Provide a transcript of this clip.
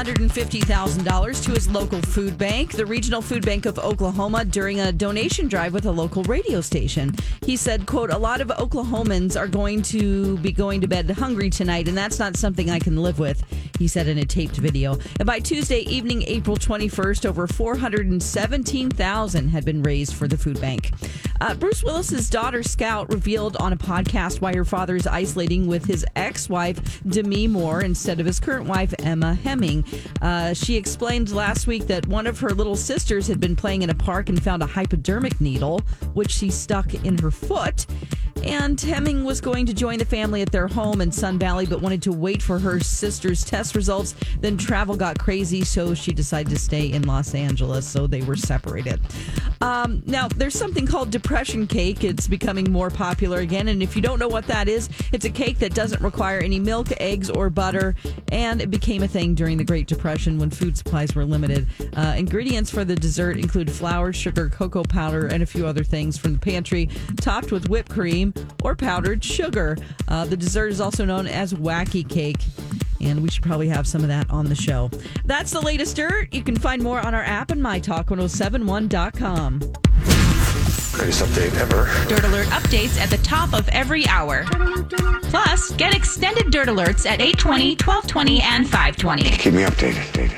$150,000 to his local food bank, the Regional Food Bank of Oklahoma, during a donation drive with a local radio station. He said, quote, a lot of Oklahomans are going to be going to bed hungry tonight, and that's not something I can live with, he said in a taped video. And by Tuesday evening, April 21st, over 417,000 had been raised for the food bank. Uh, Bruce Willis's daughter Scout revealed on a podcast why her father is isolating with his ex-wife Demi Moore instead of his current wife Emma Heming. Uh, she explained last week that one of her little sisters had been playing in a park and found a hypodermic needle, which she stuck in her foot. And Heming was going to join the family at their home in Sun Valley, but wanted to wait for her sister's test results. Then travel got crazy, so she decided to stay in Los Angeles. So they were separated. Um, now, there's something called depression cake. It's becoming more popular again. And if you don't know what that is, it's a cake that doesn't require any milk, eggs, or butter. And it became a thing during the Great Depression when food supplies were limited. Uh, ingredients for the dessert include flour, sugar, cocoa powder, and a few other things from the pantry, topped with whipped cream or powdered sugar. Uh, the dessert is also known as wacky cake. And we should probably have some of that on the show. That's the latest dirt. You can find more on our app and mytalk1071.com. Greatest update ever. Dirt Alert updates at the top of every hour. Plus, get extended Dirt Alerts at 820, 1220, and 520. Keep me updated.